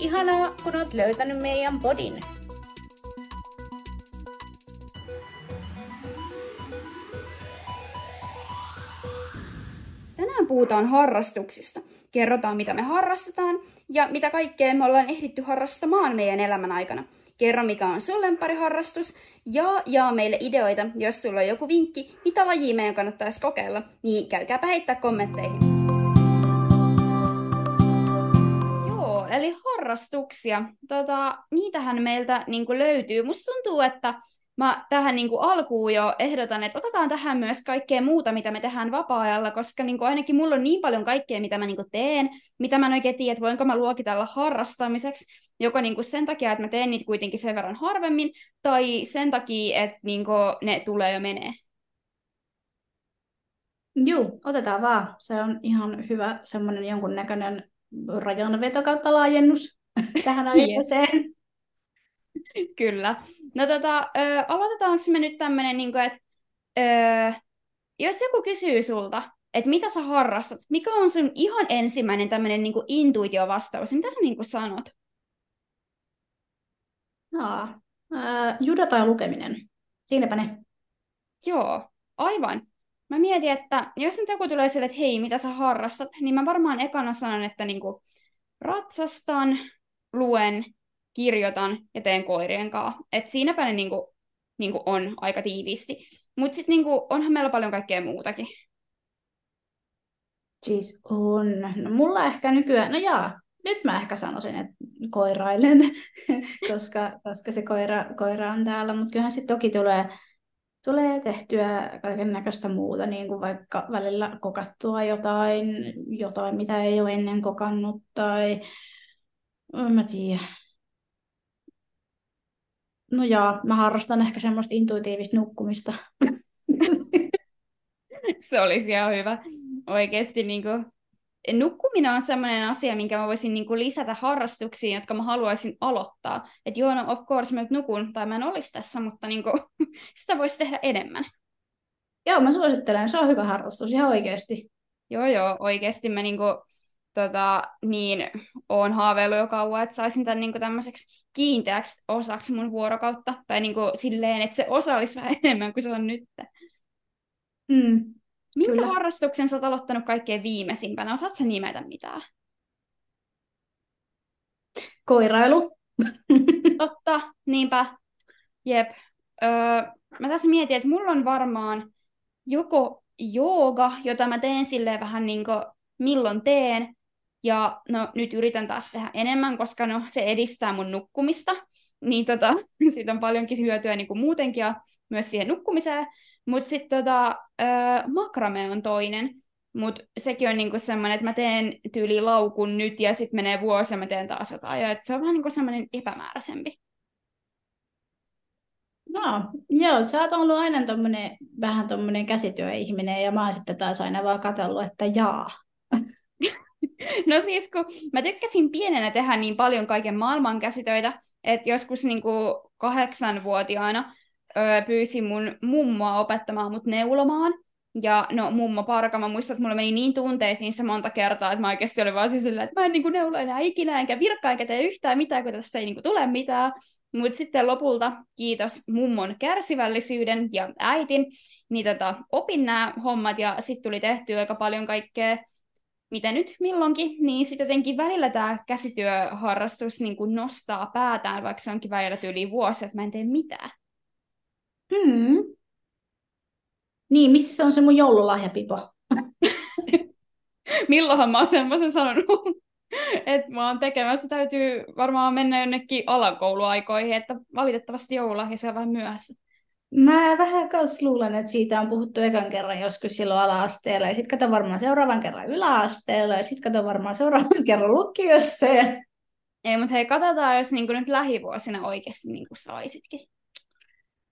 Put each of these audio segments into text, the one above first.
Ihanaa, kun oot löytänyt meidän podin. Tänään puhutaan harrastuksista. Kerrotaan, mitä me harrastetaan ja mitä kaikkea me ollaan ehditty harrastamaan meidän elämän aikana. Kerro, mikä on sun harrastus ja jaa meille ideoita, jos sulla on joku vinkki, mitä lajia meidän kannattaisi kokeilla, niin käykääpä heittää kommentteihin. Eli harrastuksia. Tota, niitähän meiltä niin löytyy. Musta tuntuu, että mä tähän niin kuin alkuun jo ehdotan, että otetaan tähän myös kaikkea muuta, mitä me tehdään vapaa-ajalla, koska niin kuin ainakin mulla on niin paljon kaikkea, mitä mä niin kuin teen, mitä mä en oikein tiedä, että voinko mä luokitella harrastamiseksi, joko niin kuin sen takia, että mä teen niitä kuitenkin sen verran harvemmin, tai sen takia, että niin kuin ne tulee jo menee. Joo, otetaan vaan. Se on ihan hyvä semmoinen jonkunnäköinen rajanveto kautta laajennus tähän aiheeseen. Kyllä. No tota, ö, aloitetaanko me nyt tämmöinen, niin että ö, jos joku kysyy sulta, että mitä sä harrastat, mikä on sun ihan ensimmäinen tämmöinen niin intuitiovastaus, mitä sä niin kuin sanot? No, äh, juda tai lukeminen. Siinäpä ne. Joo, aivan. Mä mietin, että jos nyt joku tulee sille, että hei, mitä sä harrastat, niin mä varmaan ekana sanon, että niinku ratsastan, luen kirjoitan ja teen koirien kanssa. Et siinäpä ne niinku, niinku on aika tiiviisti. Mutta sitten niinku, onhan meillä paljon kaikkea muutakin. Siis on. No mulla ehkä nykyään, no jaa, nyt mä ehkä sanoisin, että koirailen, koska, koska se koira, koira on täällä, mutta kyllähän sitten toki tulee, tulee tehtyä kaiken näköistä muuta, niin kuin vaikka välillä kokattua jotain, jotain, mitä ei ole ennen kokannut, tai en mä tiedä, No joo, mä harrastan ehkä semmoista intuitiivista nukkumista. Se olisi ihan hyvä. Oikeasti niin kuin, nukkuminen on sellainen asia, minkä mä voisin niin kuin, lisätä harrastuksiin, jotka mä haluaisin aloittaa. Että joo, no of course mä nyt nukun, tai mä en olisi tässä, mutta niin kuin, sitä voisi tehdä enemmän. Joo, mä suosittelen, se on hyvä harrastus, ihan oikeasti. Joo, joo, oikeasti mä niin kuin, tota, niin oon haaveillut jo kauan, että saisin tämän niin tämmöiseksi kiinteäksi osaksi mun vuorokautta, tai niin kuin silleen, että se osa olisi vähän enemmän kuin se on nyt. Mm, Minkä kyllä. harrastuksen sä oot aloittanut kaikkein viimeisimpänä? Osaat sä nimetä mitään? Koirailu. Totta, niinpä. Jep. Öö, mä tässä mietin, että mulla on varmaan joko jooga, jota mä teen silleen vähän niin kuin milloin teen, ja no nyt yritän taas tehdä enemmän, koska no se edistää mun nukkumista. Niin tota, siitä on paljonkin hyötyä niin kuin muutenkin ja myös siihen nukkumiseen. Mutta sitten tota, makrame on toinen. Mutta sekin on niinku semmoinen, että mä teen tyyli laukun nyt ja sitten menee vuosi ja mä teen taas jotain. Ja se on vähän niinku semmoinen epämääräisempi. No, joo, sä oot ollut aina tommonen, vähän tuommoinen käsityöihminen ja mä oon sitten taas aina vaan katsellut, että jaa, No siis kun mä tykkäsin pienenä tehdä niin paljon kaiken maailman käsitöitä, että joskus niin kuin kahdeksanvuotiaana öö, pyysin mun mummoa opettamaan mut neulomaan. Ja no mummo parka, mä muistan, että mulla meni niin tunteisiin se monta kertaa, että mä oikeasti olin vaan siis sillä, että mä en niin kuin neulo enää ikinä, enkä virkkaa, enkä tee yhtään mitään, kun tästä ei niin kuin tule mitään. Mutta sitten lopulta, kiitos mummon kärsivällisyyden ja äitin, niin tota, opin nämä hommat ja sitten tuli tehtyä aika paljon kaikkea mitä nyt milloinkin, niin sitten jotenkin välillä tämä käsityöharrastus niin kuin nostaa päätään, vaikka se onkin välillä yli vuosi, että mä en tee mitään. Hmm. Niin, missä se on se mun joululahjapipo? Milloinhan mä oon semmoisen sanonut, että mä oon tekemässä, täytyy varmaan mennä jonnekin alakouluaikoihin, että valitettavasti joululahja se on vähän myöhässä. Mä vähän kanssa luulen, että siitä on puhuttu ekan kerran joskus silloin ala-asteella, ja sitten kato varmaan seuraavan kerran yläasteella, ja sitten kato varmaan seuraavan kerran lukiossa. Ei, mutta hei, katsotaan, jos niin nyt lähivuosina oikeasti niin saisitkin.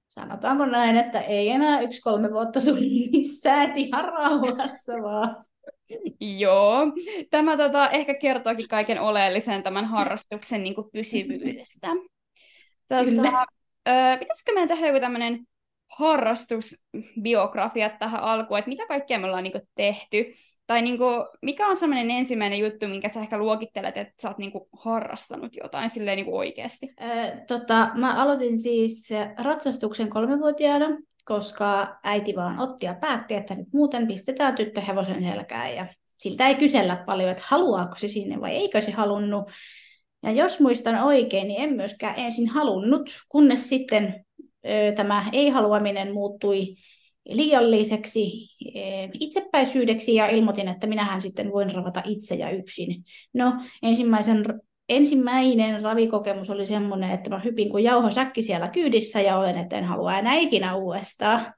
Sanotaanko näin, että ei enää yksi kolme vuotta tule missään, ihan rauhassa vaan. Joo, tämä tota, ehkä kertookin kaiken oleellisen tämän harrastuksen niin kuin pysyvyydestä. Tota, Kyllä. Ö, pitäisikö meidän tehdä joku tämmöinen harrastusbiografia tähän alkuun, että mitä kaikkea me ollaan niin kuin, tehty? Tai niin kuin, mikä on semmoinen ensimmäinen juttu, minkä sä ehkä luokittelet, että sä oot niin kuin, harrastanut jotain silleen niin kuin oikeasti? Ö, tota, mä aloitin siis ratsastuksen kolmevuotiaana, koska äiti vaan otti ja päätti, että nyt muuten pistetään tyttö hevosen selkään. Ja siltä ei kysellä paljon, että haluaako se sinne vai eikö se halunnut. Ja jos muistan oikein, niin en myöskään ensin halunnut, kunnes sitten tämä ei-haluaminen muuttui liialliseksi itsepäisyydeksi ja ilmoitin, että minähän sitten voin ravata itse ja yksin. No, ensimmäisen, ensimmäinen ravikokemus oli semmoinen, että mä hypin kuin jauhosäkki siellä kyydissä ja olen, että en halua enää ikinä uudestaan.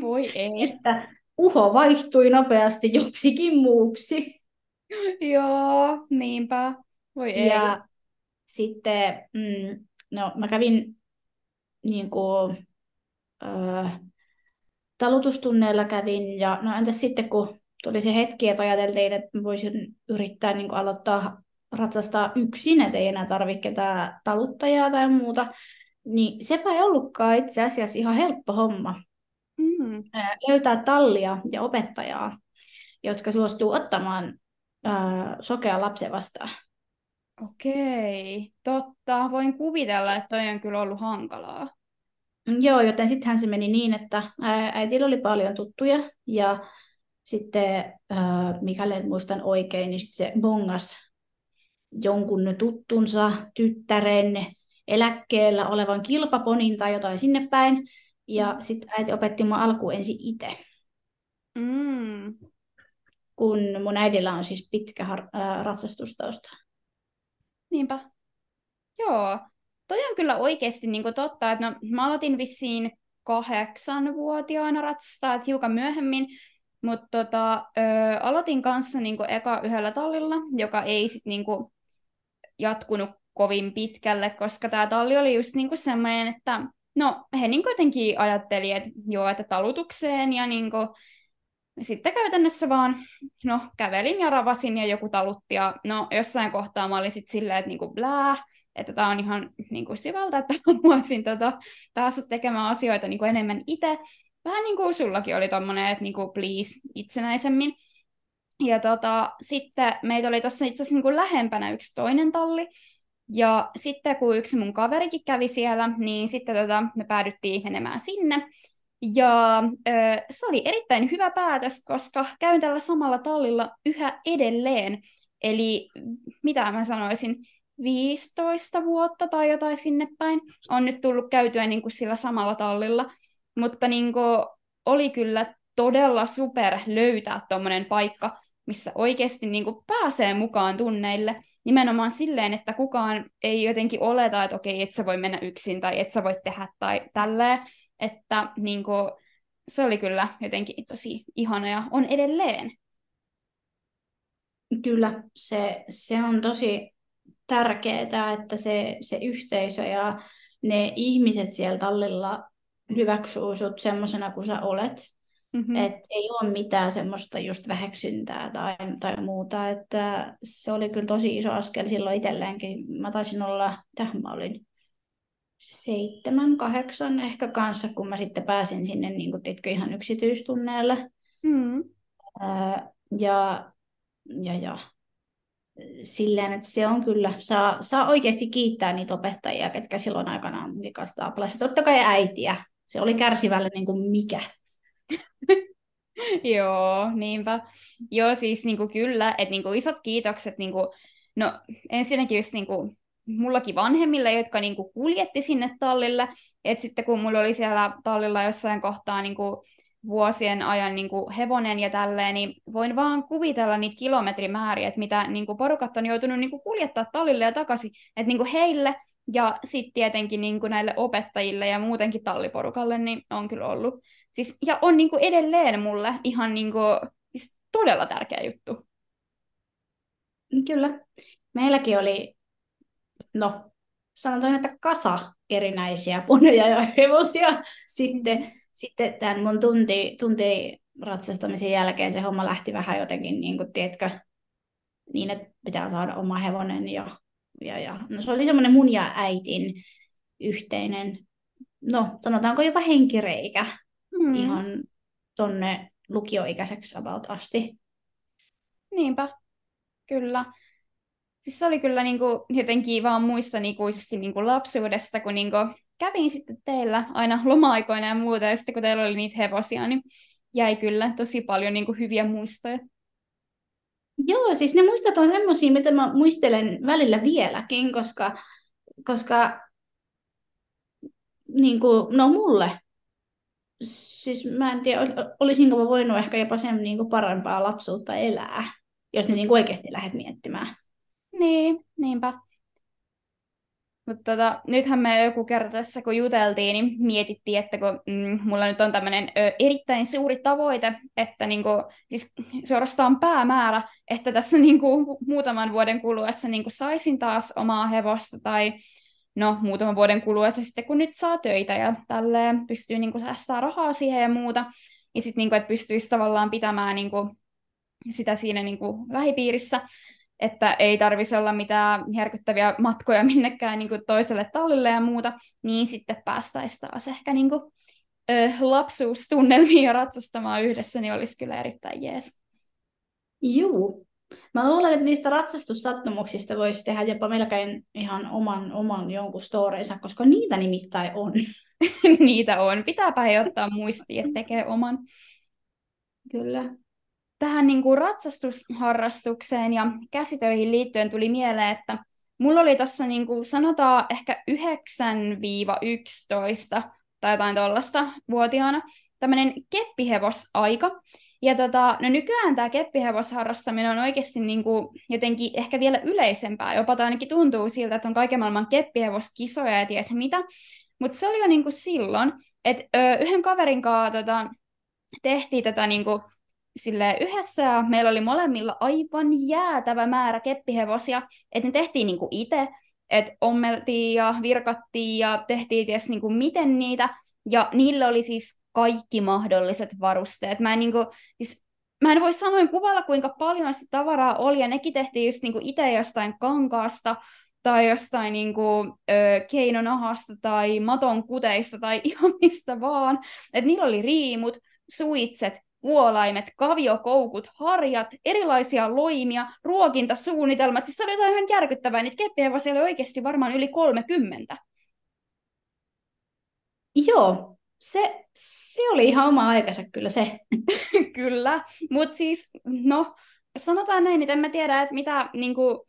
Voi ei. Että uho vaihtui nopeasti joksikin muuksi. Joo, niinpä. Voi ei. Ja sitten, mm, no mä kävin niin kuin, öö, talutustunneilla kävin, ja no entäs sitten kun tuli se hetki, että ajateltiin, että voisin yrittää niin kuin aloittaa ratsastaa yksin, että ei enää tarvitse ketään taluttajaa tai muuta, niin sepä ei ollutkaan itse asiassa ihan helppo homma. Mm. Löytää tallia ja opettajaa, jotka suostuu ottamaan ää, sokea lapsen vastaan. Okei, totta. Voin kuvitella, että toi on kyllä ollut hankalaa. Joo, joten sittenhän se meni niin, että äitillä oli paljon tuttuja ja sitten, mikäli en muistan oikein, niin sitten se bongas jonkun tuttunsa tyttären eläkkeellä olevan kilpaponin tai jotain sinne päin. Ja mm. sitten äiti opetti mua alkuun ensin itse. Mm. Kun mun äidillä on siis pitkä har- ratsastustausta. Niinpä. Joo, toi on kyllä oikeasti niin totta, että no, mä aloitin vissiin kahdeksanvuotiaana ratsastaa, että hiukan myöhemmin, mutta tota, aloitin kanssa niin eka yhdellä tallilla, joka ei sitten niin jatkunut kovin pitkälle, koska tämä talli oli just niin semmoinen, että no he niin jotenkin ajatteli, että joo, että talutukseen ja niin kuin, sitten käytännössä vaan no, kävelin ja ravasin ja joku talutti ja no jossain kohtaa mä olin sitten silleen, että niinku blää, että tämä on ihan niin kuin syvältä, että haluaisin tota, taas tekemään asioita niin kuin enemmän itse. Vähän niin kuin sullakin oli tuommoinen, että niin kuin please itsenäisemmin. Ja tota, sitten meitä oli tuossa itse asiassa niin lähempänä yksi toinen talli, ja sitten kun yksi mun kaverikin kävi siellä, niin sitten tota, me päädyttiin menemään sinne. Ja ö, se oli erittäin hyvä päätös, koska käyn tällä samalla tallilla yhä edelleen. Eli mitä mä sanoisin, 15 vuotta tai jotain sinne päin on nyt tullut käytyä niin kuin sillä samalla tallilla. Mutta niin kuin, oli kyllä todella super löytää tuommoinen paikka, missä oikeasti niin kuin pääsee mukaan tunneille. Nimenomaan silleen, että kukaan ei jotenkin oleta, että okei, et sä voi mennä yksin tai et sä voi tehdä tai tälleen. Että niin kuin, se oli kyllä jotenkin tosi ihana ja on edelleen. Kyllä, se, se on tosi tärkeää, että se, se yhteisö ja ne ihmiset siellä tallilla hyväksyy sut semmoisena kuin sä olet. Mm-hmm. Et ei ole mitään semmoista just väheksyntää tai, tai muuta. Että se oli kyllä tosi iso askel silloin itselleenkin. Mä taisin olla, tähän mä olin seitsemän, kahdeksan ehkä kanssa, kun mä sitten pääsin sinne niin kuin, tiedätkö, ihan yksityistunneelle. Mm. Ää, ja, ja, ja silleen, että se on kyllä, saa, saa oikeasti kiittää niitä opettajia, ketkä silloin aikanaan vikasta apulaiset. Totta kai äitiä, se oli kärsivällä niin kuin mikä. Joo, niinpä. Joo, siis niin kuin kyllä, että niin kuin isot kiitokset, niin kuin, no ensinnäkin just niin kuin, mullakin vanhemmille, jotka niin kuin, kuljetti sinne tallille, että sitten kun mulla oli siellä tallilla jossain kohtaa niin kuin, vuosien ajan niin kuin hevonen ja tälleen, niin voin vaan kuvitella niitä kilometrimääriä, että mitä niin kuin porukat on joutunut niin kuin kuljettaa tallille ja takaisin, että niin kuin heille ja sitten tietenkin niin kuin näille opettajille ja muutenkin talliporukalle niin on kyllä ollut. Siis, ja on niin kuin edelleen mulle ihan niin kuin, siis todella tärkeä juttu. Kyllä. Meilläkin oli no sanotaan, että kasa erinäisiä poneja ja hevosia. Sitten, sitten tämän mun tunti, tunti ratsastamisen jälkeen se homma lähti vähän jotenkin, niin kuin, tiedätkö, niin, että pitää saada oma hevonen. Ja, ja, ja. No, se oli semmoinen mun ja äitin yhteinen, no sanotaanko jopa henkireikä mm. ihan tonne lukioikäiseksi about asti. Niinpä, kyllä. Siis se oli kyllä niin kuin, jotenkin vaan muistan ikuisesti niin kuin lapsuudesta, kun niin kuin, kävin sitten teillä aina loma-aikoina ja muuta, ja sitten kun teillä oli niitä hevosia, niin jäi kyllä tosi paljon niin kuin, hyviä muistoja. Joo, siis ne muistot on semmoisia, mitä mä muistelen välillä vieläkin, koska, koska niin kuin, no mulle, siis mä en tiedä, olisinko mä voinut ehkä jopa sen niin kuin parempaa lapsuutta elää, jos nyt niin oikeasti lähdet miettimään. Niin, niinpä. Mutta tota, nythän me joku kerta tässä, kun juteltiin, niin mietittiin, että kun mm, mulla nyt on tämmöinen erittäin suuri tavoite, että niinku, siis suorastaan päämäärä, että tässä niinku, muutaman vuoden kuluessa niinku, saisin taas omaa hevosta tai no, muutaman vuoden kuluessa sitten, kun nyt saa töitä ja tälleen pystyy niinku, säästämään rahaa siihen ja muuta, ja sitten niinku, että pystyisi tavallaan pitämään niinku, sitä siinä niinku, lähipiirissä, että ei tarvitsisi olla mitään järkyttäviä matkoja minnekään niin kuin toiselle tallille ja muuta, niin sitten päästäisiin taas ehkä niin kuin, ö, lapsuustunnelmiin ja ratsastamaan yhdessä, niin olisi kyllä erittäin jees. Juu. Mä luulen, että niistä ratsastusattumuksista voisi tehdä jopa melkein ihan oman, oman jonkun storeinsa, koska niitä nimittäin on. niitä on. Pitääpä he ottaa muistiin, että tekee oman. Kyllä tähän niin kuin ratsastusharrastukseen ja käsitöihin liittyen tuli mieleen, että mulla oli tuossa niin sanotaan ehkä 9-11 tai jotain tuollaista vuotiaana tämmöinen keppihevosaika. Ja tota, no nykyään tämä keppihevosharrastaminen on oikeasti niin kuin jotenkin ehkä vielä yleisempää. Jopa tai ainakin tuntuu siltä, että on kaiken maailman keppihevoskisoja ja ties mitä. Mutta se oli jo niin kuin silloin, että yhden kaverin kanssa tota, tehtiin tätä niin kuin sille yhdessä meillä oli molemmilla aivan jäätävä määrä keppihevosia, että ne tehtiin niinku itse, että ommeltiin ja virkattiin ja tehtiin ties niinku miten niitä, ja niillä oli siis kaikki mahdolliset varusteet. Mä en, niinku, siis, mä en voi sanoa kuvalla, kuinka paljon sitä tavaraa oli, ja nekin tehtiin just niinku itse jostain kankaasta, tai jostain niinku, ö, keinonahasta tai maton kuteista tai ihan mistä vaan. Et niillä oli riimut, suitset, vuolaimet, kaviokoukut, harjat, erilaisia loimia, ruokintasuunnitelmat. Siis se oli jotain ihan järkyttävää. Niitä keppihevosia oli oikeasti varmaan yli 30. Joo, se, se oli ihan oma aikansa kyllä se. kyllä, mutta siis no, sanotaan näin, että en mä tiedä, että mitä niinku,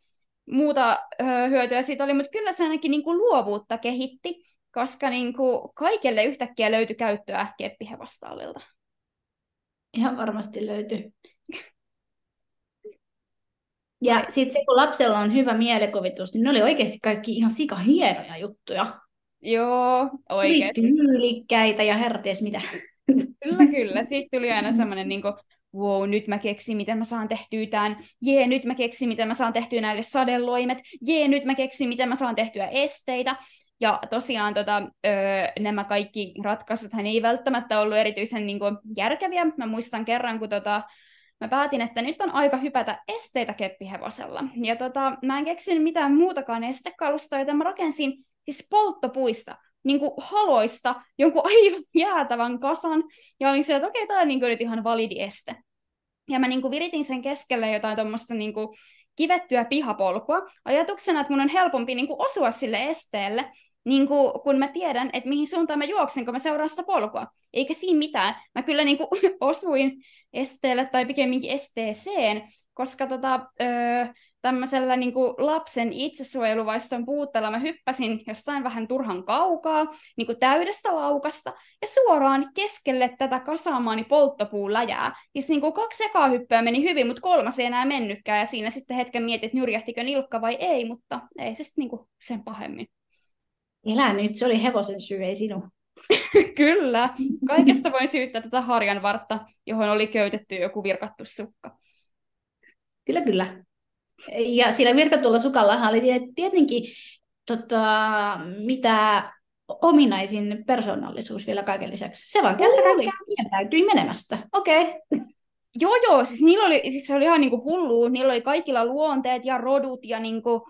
muuta ö, hyötyä siitä oli, mutta kyllä se ainakin niinku, luovuutta kehitti, koska niinku, kaikelle yhtäkkiä löytyi käyttöä keppihevostallilta. Ihan varmasti löytyy. Ja sitten se, kun lapsella on hyvä mielikuvitus, niin ne oli oikeasti kaikki ihan sika hienoja juttuja. Joo, oikeasti. Tyylikkäitä ja herties mitä. Kyllä, kyllä. Sitten tuli aina semmoinen niin kuin, wow, nyt mä keksin, miten mä saan tehtyä tämän, jee, nyt mä keksin, miten mä saan tehtyä näille sadeloimet, jee, nyt mä keksin, miten mä saan tehtyä esteitä. Ja tosiaan tota, öö, nämä kaikki ratkaisut ei välttämättä ollut erityisen niin kuin, järkeviä. Mä muistan kerran, kun tota, mä päätin, että nyt on aika hypätä esteitä keppihevosella. Ja tota, mä en keksinyt mitään muutakaan estekalusta, joten mä rakensin siis polttopuista, niin kuin haloista, jonkun aivan jäätävän kasan. Ja olin se, että okei, okay, tämä on niin kuin nyt ihan validi este. Ja mä niin kuin viritin sen keskelle jotain tuommoista niin kivettyä pihapolkua, ajatuksena, että mun on helpompi niin kuin osua sille esteelle, niin kuin, kun mä tiedän, että mihin suuntaan mä juoksen, kun mä seuraan sitä polkua. Eikä siinä mitään. Mä kyllä niin kuin, osuin esteelle tai pikemminkin esteeseen, koska tota, öö, tämmöisellä niin kuin lapsen itsesuojeluvaiston puutteella mä hyppäsin jostain vähän turhan kaukaa, niin kuin täydestä laukasta, ja suoraan keskelle tätä kasaamaani polttopuuläjää. Siis niin kuin kaksi ekaa hyppyä meni hyvin, mutta kolmas ei enää mennytkään, ja siinä sitten hetken mietit, että nyrjähtikö nilkka vai ei, mutta ei se sitten niin kuin sen pahemmin. Elä nyt, se oli hevosen syy, ei sinun. Kyllä. Kaikesta voin syyttää tätä harjan vartta, johon oli köytetty joku virkattu sukka. Kyllä, kyllä. Ja sillä virkatulla sukallahan oli tietenkin tota, mitä ominaisin persoonallisuus vielä kaiken lisäksi. Se vaan kerta kaikkiaan kieltäytyi menemästä. Okei. Okay. Joo, joo, siis niillä oli, siis se oli ihan niinku hullu, niillä oli kaikilla luonteet ja rodut ja niinku,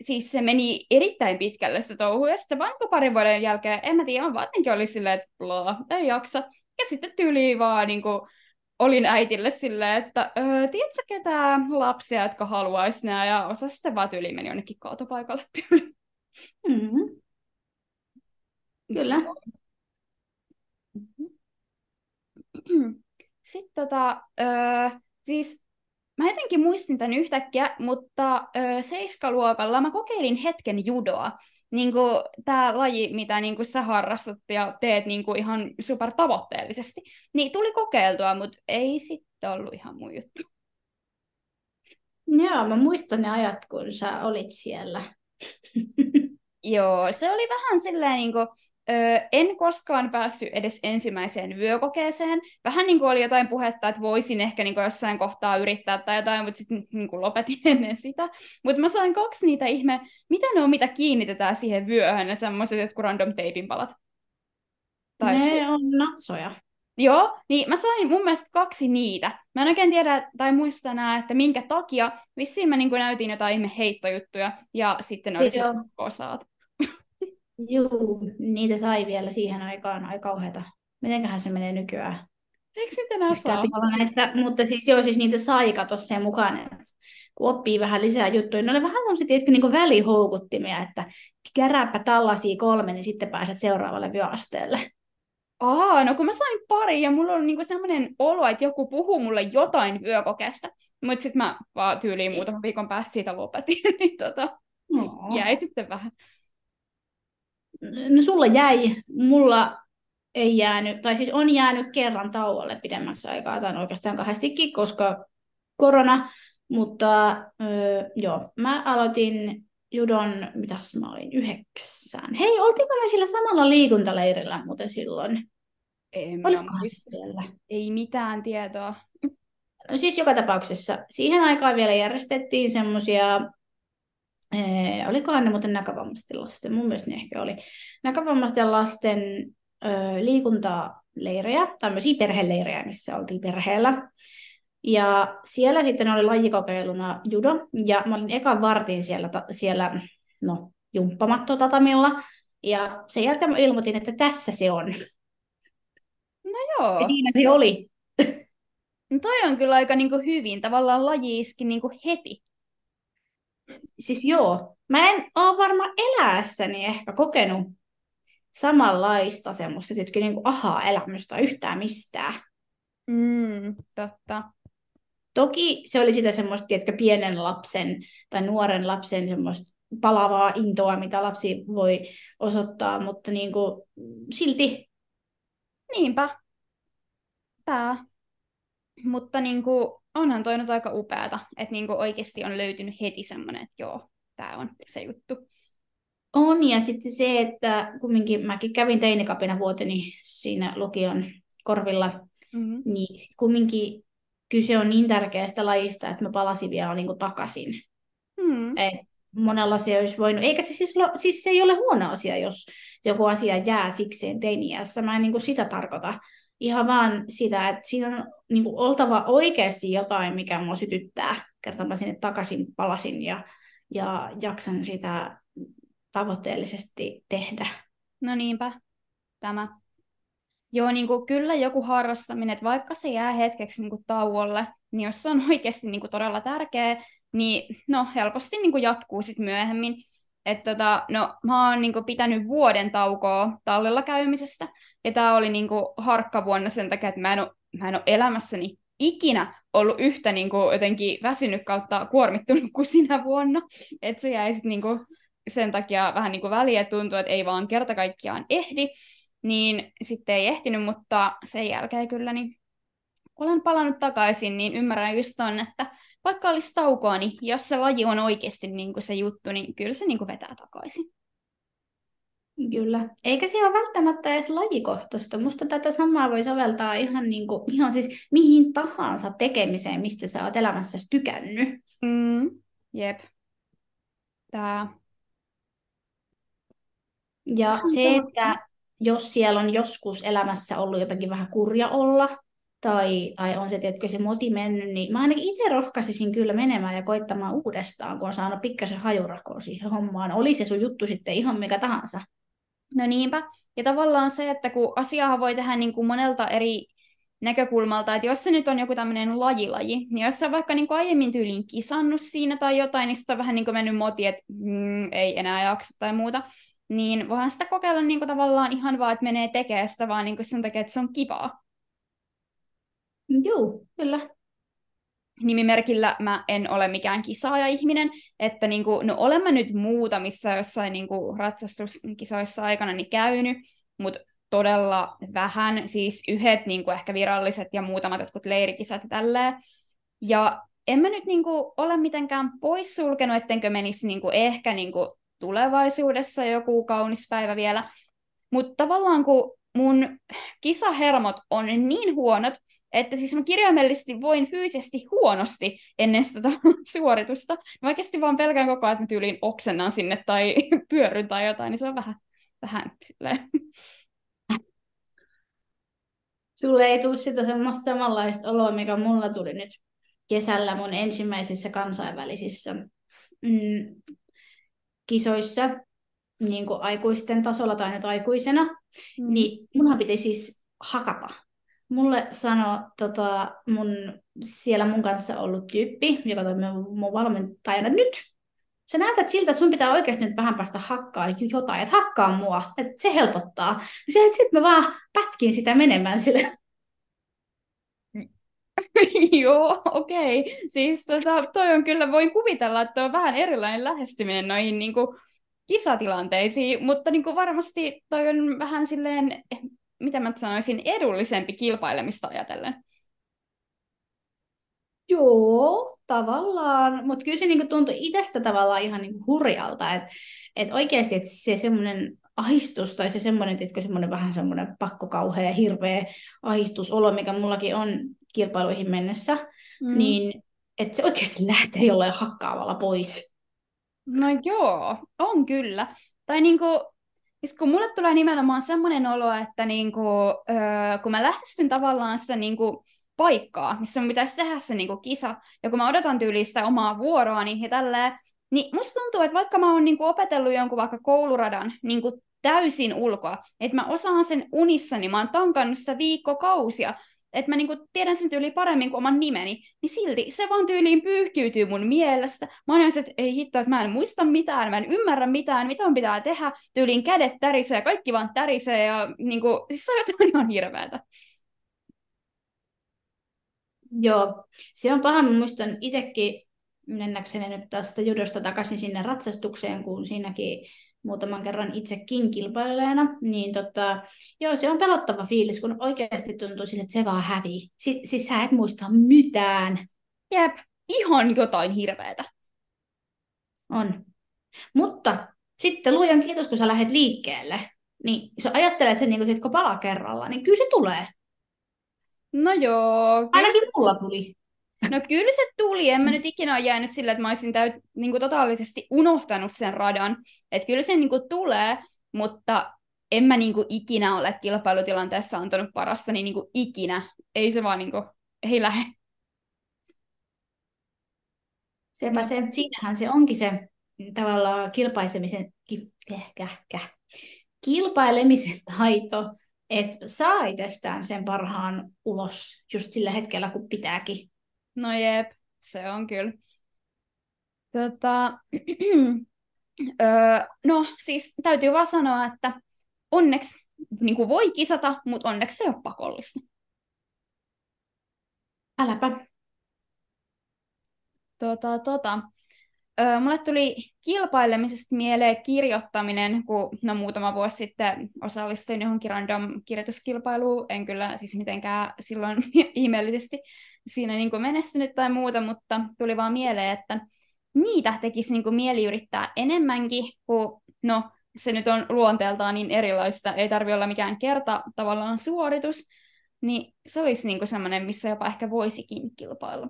siis se meni erittäin pitkälle se touhu, ja sitten vaan parin vuoden jälkeen, en mä tiedä, vaan oli silleen, että bla, ei jaksa. Ja sitten tyyli vaan niinku, olin äitille silleen, että öö, tiedätkö ketään lapsia, jotka haluaisi nämä, ja osa sitten vaan tyyli meni jonnekin kaatopaikalle tyyli. Mm-hmm. Kyllä. Sitten tota, öö, siis mä jotenkin muistin tämän yhtäkkiä, mutta öö, seiskaluokalla mä kokeilin hetken judoa. Niin tämä laji, mitä niin kuin sä harrastat ja teet niin kuin ihan super tavoitteellisesti, niin tuli kokeiltua, mutta ei sitten ollut ihan mun juttu. Joo, mä muistan ne ajat, kun sä olit siellä. Joo, se oli vähän silleen niin kuin, Öö, en koskaan päässyt edes ensimmäiseen vyökokeeseen. Vähän niin kuin oli jotain puhetta, että voisin ehkä niin kuin jossain kohtaa yrittää tai jotain, mutta sitten niin kuin lopetin ennen sitä. Mutta mä sain kaksi niitä ihme, mitä ne on, mitä kiinnitetään siihen vyöhön, ne semmoiset jotkut random teipin palat. Tai... Ne on natsoja. Joo, niin mä sain mun mielestä kaksi niitä. Mä en oikein tiedä tai muista enää, että minkä takia. Vissiin mä niin kuin näytin jotain ihme heittojuttuja ja sitten oli osaat. Joo, niitä sai vielä siihen aikaan aika kauheata. Mitenköhän se menee nykyään? Eikö sitten enää saa? Näistä, mutta siis joo, siis niitä sai katossa mukaan, että kun oppii vähän lisää juttuja. Ne oli vähän semmoisia, tiedätkö, niin välihoukuttimia, että käräpä tällaisia kolme, niin sitten pääset seuraavalle vyöasteelle. Aa, no kun mä sain pari ja mulla on niinku semmoinen olo, että joku puhuu mulle jotain vyökokeesta, mutta sitten mä vaan tyyliin muutaman viikon päästä siitä lopetin, niin tota, no. jäi sitten vähän no sulla jäi, mulla ei jäänyt, tai siis on jäänyt kerran tauolle pidemmäksi aikaa, tai oikeastaan kahdestikin, koska korona, mutta öö, joo, mä aloitin judon, mitäs mä olin, yhdeksän. Hei, oltiinko me sillä samalla liikuntaleirillä muuten silloin? En Olikohan siellä? Ei mitään tietoa. No siis joka tapauksessa siihen aikaan vielä järjestettiin semmoisia Ee, olikohan ne muuten näkövammaisten lasten? Mun mielestä ne ehkä oli. Näkövammaisten lasten ö, liikuntaleirejä, tämmöisiä perheleirejä, missä oltiin perheellä. Ja siellä sitten oli lajikokeiluna judo, ja mä olin ekan vartin siellä, siellä no, jumppamattotatamilla, ja sen jälkeen mä ilmoitin, että tässä se on. No joo. Ja siinä se oli. No toi on kyllä aika niinku hyvin, tavallaan laji iski niinku heti siis joo, mä en ole varmaan eläessäni ehkä kokenut samanlaista semmoista että niin aha-elämystä yhtään mistään. Mm, totta. Toki se oli sitä semmoista, tiedätkö, pienen lapsen tai nuoren lapsen semmoista palavaa intoa, mitä lapsi voi osoittaa, mutta niin kuin, silti. Niinpä. Tää. Mutta niin kuin, onhan toi nyt aika upeata, että niin kuin oikeasti on löytynyt heti semmoinen, että joo, tämä on se juttu. On, ja sitten se, että kumminkin mäkin kävin teinikapina vuoteni siinä lukion korvilla, mm-hmm. niin sit kumminkin kyse on niin tärkeästä lajista, että mä palasin vielä niin kuin takaisin. Mm. Et monella se olisi voinut, eikä se siis, siis se ei ole huono asia, jos joku asia jää sikseen teiniässä. Mä en niin kuin sitä tarkoita, ihan vaan sitä, että siinä on niin kuin, oltava oikeasti jotain, mikä mua sytyttää, kerta mä sinne takaisin palasin ja, ja jaksan sitä tavoitteellisesti tehdä. No niinpä, tämä. Joo, niin kuin, kyllä joku harrastaminen, että vaikka se jää hetkeksi niin kuin, tauolle, niin jos se on oikeasti niin kuin, todella tärkeä, niin no, helposti niin kuin, jatkuu sit myöhemmin. Et, tota, no, mä oon niin kuin, pitänyt vuoden taukoa tallella käymisestä, ja tämä oli niinku harkka vuonna sen takia, että mä en ole, mä en ole elämässäni ikinä ollut yhtä niinku jotenkin väsynyt kautta kuormittunut kuin sinä vuonna. Että se jäi sit niinku sen takia vähän niinku väliä, että tuntuu, että ei vaan kerta kaikkiaan ehdi. Niin sitten ei ehtinyt, mutta sen jälkeen kyllä niin olen palannut takaisin, niin ymmärrän just ton, että vaikka olisi taukoa, niin jos se laji on oikeasti niin kuin se juttu, niin kyllä se niin kuin vetää takaisin. Kyllä. Eikä se ole välttämättä edes lajikohtaista. Musta tätä samaa voi soveltaa ihan, niin kuin, ihan siis mihin tahansa tekemiseen, mistä sä oot elämässäsi tykännyt. Mm, jep. Tää. Ja se, että jos siellä on joskus elämässä ollut jotakin vähän kurja olla, tai, tai on se, tiedätkö, se moti mennyt, niin mä ainakin itse rohkaisisin kyllä menemään ja koittamaan uudestaan, kun on saanut pikkasen hajurakoa siihen hommaan. Oli se sun juttu sitten ihan mikä tahansa. No niinpä. Ja tavallaan se, että kun asiaa voi tehdä niin kuin monelta eri näkökulmalta, että jos se nyt on joku tämmöinen lajilaji, niin jos sä on vaikka niin kuin aiemmin tyyliin kisannut siinä tai jotain, niin sitten on vähän niin kuin mennyt moti, että mm, ei enää jaksa tai muuta, niin voihan sitä kokeilla niin kuin tavallaan ihan vaan, että menee tekemään sitä vaan niin kuin sen takia, että se on kivaa. Joo, kyllä. Nimimerkillä mä en ole mikään kisaaja-ihminen, että niin kuin, no olen mä nyt muutamissa jossain niin kuin ratsastuskisoissa aikana niin käynyt, mutta todella vähän, siis yhdet niin kuin ehkä viralliset ja muutamat jotkut leirikisat ja tälleen. Ja en mä nyt niin kuin, ole mitenkään poissulkenut, ettenkö menisi niin kuin, ehkä niin kuin, tulevaisuudessa joku kaunis päivä vielä. Mutta tavallaan kun mun kisahermot on niin huonot, että siis mä kirjaimellisesti voin fyysisesti huonosti ennen sitä suoritusta. Mä oikeasti vaan pelkään koko ajan, että mä tyyliin oksennan sinne tai pyörryn tai jotain, niin se on vähän, vähän silleen. Sulle ei tule sitä semmoista samanlaista oloa, mikä mulla tuli nyt kesällä mun ensimmäisissä kansainvälisissä mm, kisoissa niin kuin aikuisten tasolla tai nyt aikuisena, mm. niin munhan piti siis hakata. Mulle sanoi tota, mun, siellä mun kanssa ollut tyyppi, joka toimi mun valmentajana, nyt sä näytät siltä, että sun pitää oikeasti nyt vähän päästä hakkaa jotain, että hakkaa mua, että se helpottaa. Sitten mä vaan pätkin sitä menemään sille. Joo, okei. Okay. Siis tota, toi on kyllä, voin kuvitella, että on vähän erilainen lähestyminen noihin niin kuin, kisatilanteisiin, mutta niin kuin varmasti toi on vähän silleen, mitä mä sanoisin, edullisempi kilpailemista ajatellen. Joo, tavallaan, mutta kyllä se niinku tuntui itsestä tavallaan ihan niinku hurjalta, että et oikeasti et se semmoinen ahistus tai se semmoinen, että semmoinen vähän semmoinen pakkokauhea, hirveä ahistusolo, mikä mullakin on kilpailuihin mennessä, mm. niin että se oikeasti lähtee jollain hakkaavalla pois. No joo, on kyllä. Tai niinku, siis kun mulle tulee nimenomaan semmoinen olo, että niinku, öö, kun mä lähestyn tavallaan sitä niinku paikkaa, missä mun pitäisi tehdä se niinku kisa, ja kun mä odotan tyyliin sitä omaa vuoroani ja tälleen, niin musta tuntuu, että vaikka mä oon niinku opetellut jonkun vaikka kouluradan niinku täysin ulkoa, että mä osaan sen unissani, mä oon tankannut sitä viikkokausia, että mä niinku tiedän sen tyyliin paremmin kuin oman nimeni, niin silti se vaan tyyliin pyyhkiytyy mun mielestä. Mä oon että ei hitto, että mä en muista mitään, mä en ymmärrä mitään, mitä on pitää tehdä. Tyyliin kädet tärisee kaikki vaan tärisee ja niinku, siis se on jotain ihan hirveätä. Joo, se on paha. Mä muistan itsekin mennäkseni nyt tästä judosta takaisin sinne ratsastukseen, kun siinäkin muutaman kerran itsekin kilpailileena, niin tota, joo, se on pelottava fiilis, kun oikeasti tuntuu sille, että se vaan hävii. Si- siis sä et muista mitään. Jep, ihan jotain hirveätä. On. Mutta sitten luojan kiitos, kun sä lähdet liikkeelle, niin jos ajattelet sen niin kuin pala kerralla, niin kyllä se tulee. No joo. Ainakin mulla tuli. No kyllä se tuli. En mä nyt ikinä ole jäänyt sillä, että mä olisin täyt, niin kuin totaalisesti unohtanut sen radan. Että kyllä se niin kuin tulee, mutta en mä niin kuin ikinä ole kilpailutilanteessa antanut parasta, niin, niin kuin ikinä. Ei se vaan niin kuin, ei lähde. Sepä se, siinähän se onkin se tavallaan kilpaisemisen, ki, kilpailemisen taito, että saa itsestään sen parhaan ulos just sillä hetkellä, kun pitääkin. No jep, se on kyllä. Tota, öö, no siis täytyy vaan sanoa, että onneksi niin kuin voi kisata, mutta onneksi se ei ole pakollista. Äläpä. Tota, tota. Öö, mulle tuli kilpailemisesta mieleen kirjoittaminen, kun no, muutama vuosi sitten osallistuin johonkin random kirjoituskilpailuun. En kyllä siis mitenkään silloin ihmeellisesti siinä niin kuin menestynyt tai muuta, mutta tuli vaan mieleen, että niitä tekisi niin kuin mieli yrittää enemmänkin, kun no, se nyt on luonteeltaan niin erilaista, ei tarvi olla mikään kerta tavallaan suoritus, niin se olisi niin semmoinen, missä jopa ehkä voisikin kilpailla.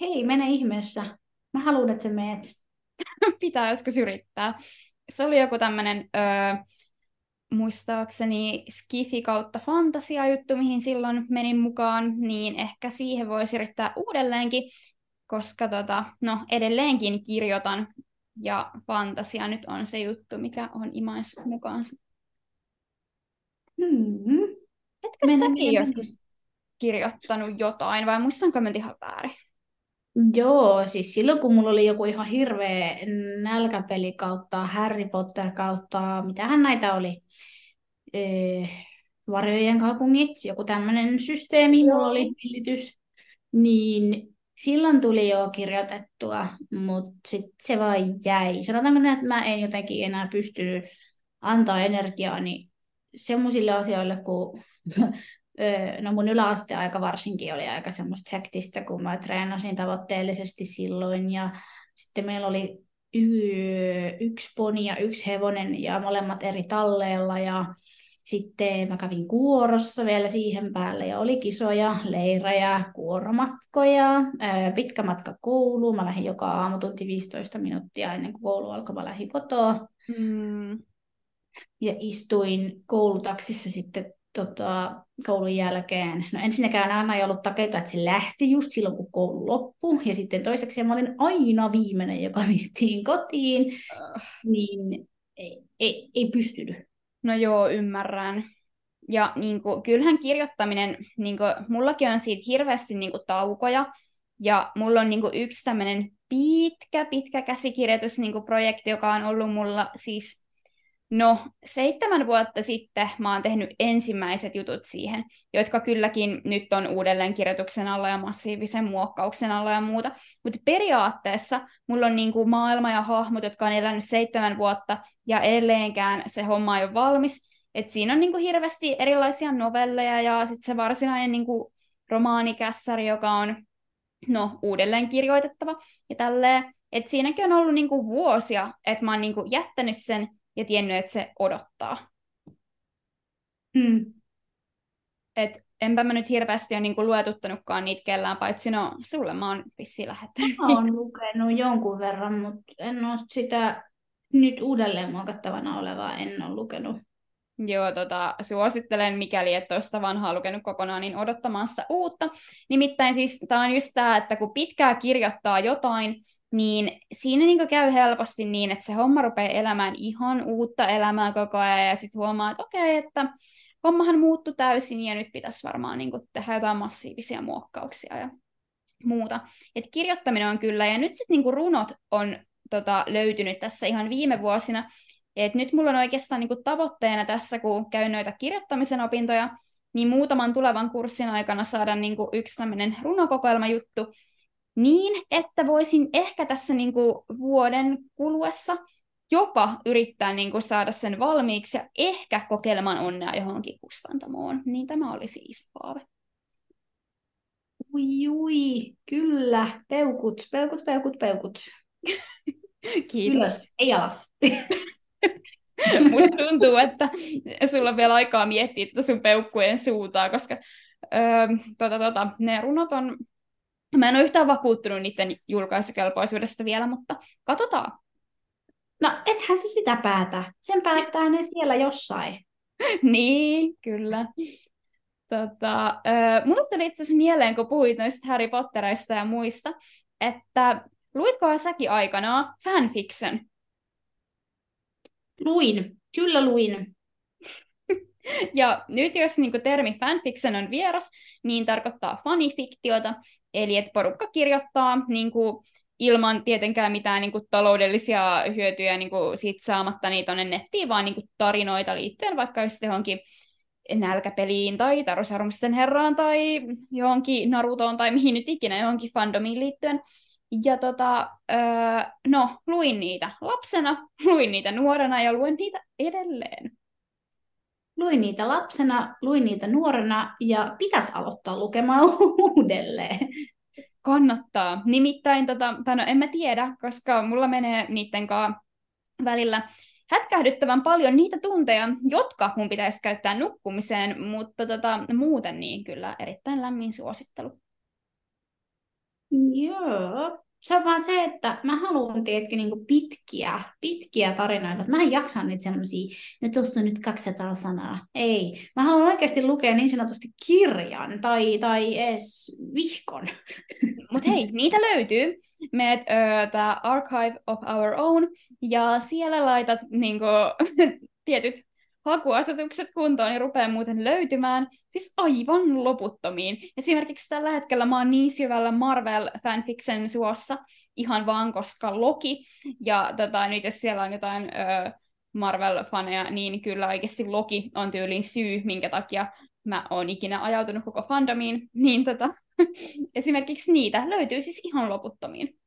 Hei, mene ihmeessä. Mä haluan, että sä meet. Pitää joskus yrittää. se oli joku tämmöinen, öö, muistaakseni skifi kautta fantasia juttu, mihin silloin menin mukaan, niin ehkä siihen voisi yrittää uudelleenkin, koska tota, no, edelleenkin kirjoitan ja fantasia nyt on se juttu, mikä on imais mukaansa. Mm-hmm. Etkö säkin joskus kirjoittanut jotain, vai muistanko mä ihan väärin? Joo, siis silloin kun mulla oli joku ihan hirveä nälkäpeli kautta Harry Potter kautta, mitähän näitä oli, eh, Varjojen kaupungit, joku tämmöinen systeemi, Joo. mulla oli villitys, niin silloin tuli jo kirjoitettua, mutta sitten se vaan jäi. Sanotaanko näin, että mä en jotenkin enää pystynyt antaa energiaani semmoisille asioille, kun no mun yläasteaika varsinkin oli aika semmoista hektistä, kun mä treenasin tavoitteellisesti silloin ja sitten meillä oli y- yksi poni ja yksi hevonen ja molemmat eri talleella ja sitten mä kävin kuorossa vielä siihen päälle ja oli kisoja, leirejä, kuoromatkoja, pitkä matka kouluun. Mä lähdin joka aamu tunti 15 minuuttia ennen kuin koulu alkoi, mä lähdin kotoa. Mm. Ja istuin koulutaksissa sitten tota, koulun jälkeen. No ensinnäkään aina ei ollut takeita, että se lähti just silloin, kun koulu loppui. Ja sitten toiseksi mä olin aina viimeinen, joka vietiin kotiin. Uh. Niin ei, ei, ei pystynyt. No joo, ymmärrän. Ja niin kuin, kyllähän kirjoittaminen, niin kuin, mullakin on siitä hirveästi niin kuin, taukoja. Ja mulla on niin kuin, yksi tämmöinen pitkä, pitkä käsikirjoitusprojekti, niin joka on ollut mulla siis No, seitsemän vuotta sitten mä oon tehnyt ensimmäiset jutut siihen, jotka kylläkin nyt on uudelleenkirjoituksen alla ja massiivisen muokkauksen alla ja muuta. Mutta periaatteessa mulla on niinku maailma ja hahmot, jotka on elänyt seitsemän vuotta ja edelleenkään se homma ei ole valmis. Et siinä on niinku hirveästi erilaisia novelleja ja sitten se varsinainen niinku romaanikässäri, joka on no, uudelleen kirjoitettava ja tälleen. Et siinäkin on ollut niinku vuosia, että mä oon niinku jättänyt sen ja tiennyt, että se odottaa. Mm. Et enpä mä nyt hirveästi ole niinku luetuttanutkaan niitä kellään, paitsi no sulle mä oon vissiin lähettänyt. Mä oon lukenut jonkun verran, mutta en ole sitä nyt uudelleen muokattavana olevaa en ole lukenut. Joo, tota, suosittelen, mikäli et ole vanhaa lukenut kokonaan, niin odottamaan sitä uutta. Nimittäin siis tämä on just tämä, että kun pitkää kirjoittaa jotain, niin siinä niin käy helposti niin, että se homma rupeaa elämään ihan uutta elämää koko ajan, ja sitten huomaa, että okei, että hommahan muuttui täysin, ja nyt pitäisi varmaan niin tehdä jotain massiivisia muokkauksia ja muuta. Et kirjoittaminen on kyllä, ja nyt sitten niin runot on tota, löytynyt tässä ihan viime vuosina, et nyt mulla on oikeastaan niin tavoitteena tässä, kun käyn noita kirjoittamisen opintoja, niin muutaman tulevan kurssin aikana saada niin yksi tämmöinen runokokoelmajuttu, niin, että voisin ehkä tässä niin kuin vuoden kuluessa jopa yrittää niin kuin saada sen valmiiksi ja ehkä kokeilemaan onnea johonkin kustantamoon. Niin tämä oli siis haave. Ui, ui, kyllä. Peukut, peukut, peukut, peukut. Kiitos. Ylös, ei alas. Musta tuntuu, että sulla on vielä aikaa miettiä tätä sun peukkujen suutaa, koska öö, tota, tota, ne runot on Mä en ole yhtään vakuuttunut niiden julkaisukelpoisuudesta vielä, mutta katsotaan. No, ethän se sitä päätä. Sen päättää ne siellä jossain. niin, kyllä. Tota, äh, mulle tuli itse asiassa mieleen, kun puhuit noista Harry Pottereista ja muista, että luitko säkin aikanaan fanfiction? Luin, kyllä luin. ja nyt jos niin kuin, termi fanfiction on vieras, niin tarkoittaa fanifiktiota, eli että porukka kirjoittaa niin kuin, ilman tietenkään mitään niin kuin, taloudellisia hyötyjä niin kuin, siitä saamatta niitä tuonne nettiin, vaan niin kuin, tarinoita liittyen vaikka just johonkin nälkäpeliin tai Tarosarumisten herraan tai johonkin Narutoon tai mihin nyt ikinä johonkin fandomiin liittyen. Ja tota, öö, no, luin niitä lapsena, luin niitä nuorena ja luen niitä edelleen. Luin niitä lapsena, luin niitä nuorena ja pitäisi aloittaa lukemaan uudelleen. Kannattaa. Nimittäin, tota, tai no en mä tiedä, koska mulla menee niiden kanssa välillä hätkähdyttävän paljon niitä tunteja, jotka mun pitäisi käyttää nukkumiseen, mutta tota, muuten niin kyllä erittäin lämmin suosittelu. Joo. se on vaan se, että mä haluan, tiedätkö, niin pitkiä, pitkiä tarinoita. Mä en jaksa niitä semmoisia, nyt tuossa on nyt 200 sanaa. Ei. Mä haluan oikeasti lukea niin sanotusti kirjan tai, tai edes vihkon. Mutta hei, niitä löytyy. Meet uh, tämä Archive of Our Own, ja siellä laitat niinku, tietyt hakuasetukset kuntoon, niin rupeaa muuten löytymään siis aivan loputtomiin. Esimerkiksi tällä hetkellä mä oon niin syvällä Marvel fanfiction suossa, ihan vaan koska Loki, ja tota, nyt jos siellä on jotain ö, Marvel-faneja, niin kyllä oikeasti Loki on tyylin syy, minkä takia mä oon ikinä ajautunut koko fandomiin, niin tota, esimerkiksi niitä löytyy siis ihan loputtomiin.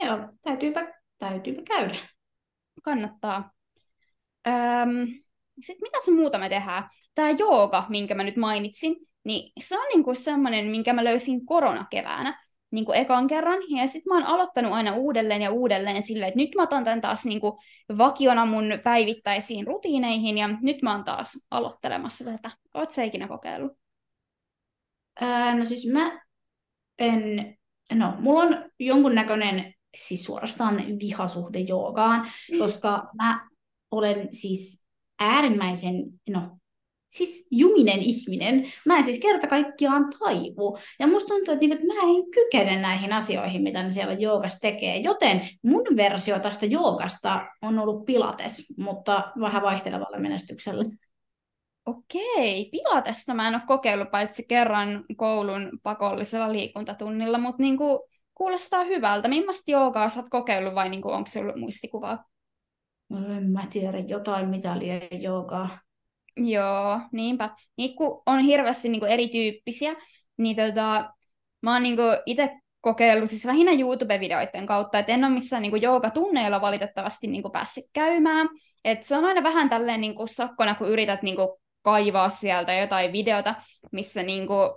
Joo, täytyypä, täytyypä käydä. Kannattaa. Öm, sitten mitä se muuta me tehdään? Tämä jooga, minkä mä nyt mainitsin, niin se on niinku semmoinen, minkä mä löysin koronakeväänä niinku ekan kerran. Ja sitten mä oon aloittanut aina uudelleen ja uudelleen silleen, että nyt mä otan tämän taas niinku vakiona mun päivittäisiin rutiineihin ja nyt mä oon taas aloittelemassa tätä. Oot sä ikinä kokeillut? Ää, no siis mä en, no mulla on jonkunnäköinen siis suorastaan vihasuhde joogaan, mm. koska mä olen siis äärimmäisen, no siis juminen ihminen. Mä en siis kerta kaikkiaan taivu. Ja musta tuntuu, että, niinku, että mä en kykene näihin asioihin, mitä ne siellä joogassa tekee. Joten mun versio tästä joogasta on ollut pilates, mutta vähän vaihtelevalla menestyksellä. Okei, pilatesta mä en ole kokeillut paitsi kerran koulun pakollisella liikuntatunnilla, mutta niinku, kuulostaa hyvältä. Millaista joogaa sä oot kokeillut vai niinku, onko se ollut muistikuvaa? En mä tiedä, jotain mitä liian joogaa. Joo, niinpä. Niin kun on hirveästi niin kuin erityyppisiä, niin tota, mä oon niin itse kokeillut siis lähinnä YouTube-videoiden kautta, että en ole missään niin joogatunneilla valitettavasti niin kuin päässyt käymään. Et se on aina vähän tälleen niin kuin sakkona, kun yrität niin kuin kaivaa sieltä jotain videota, missä niin kuin,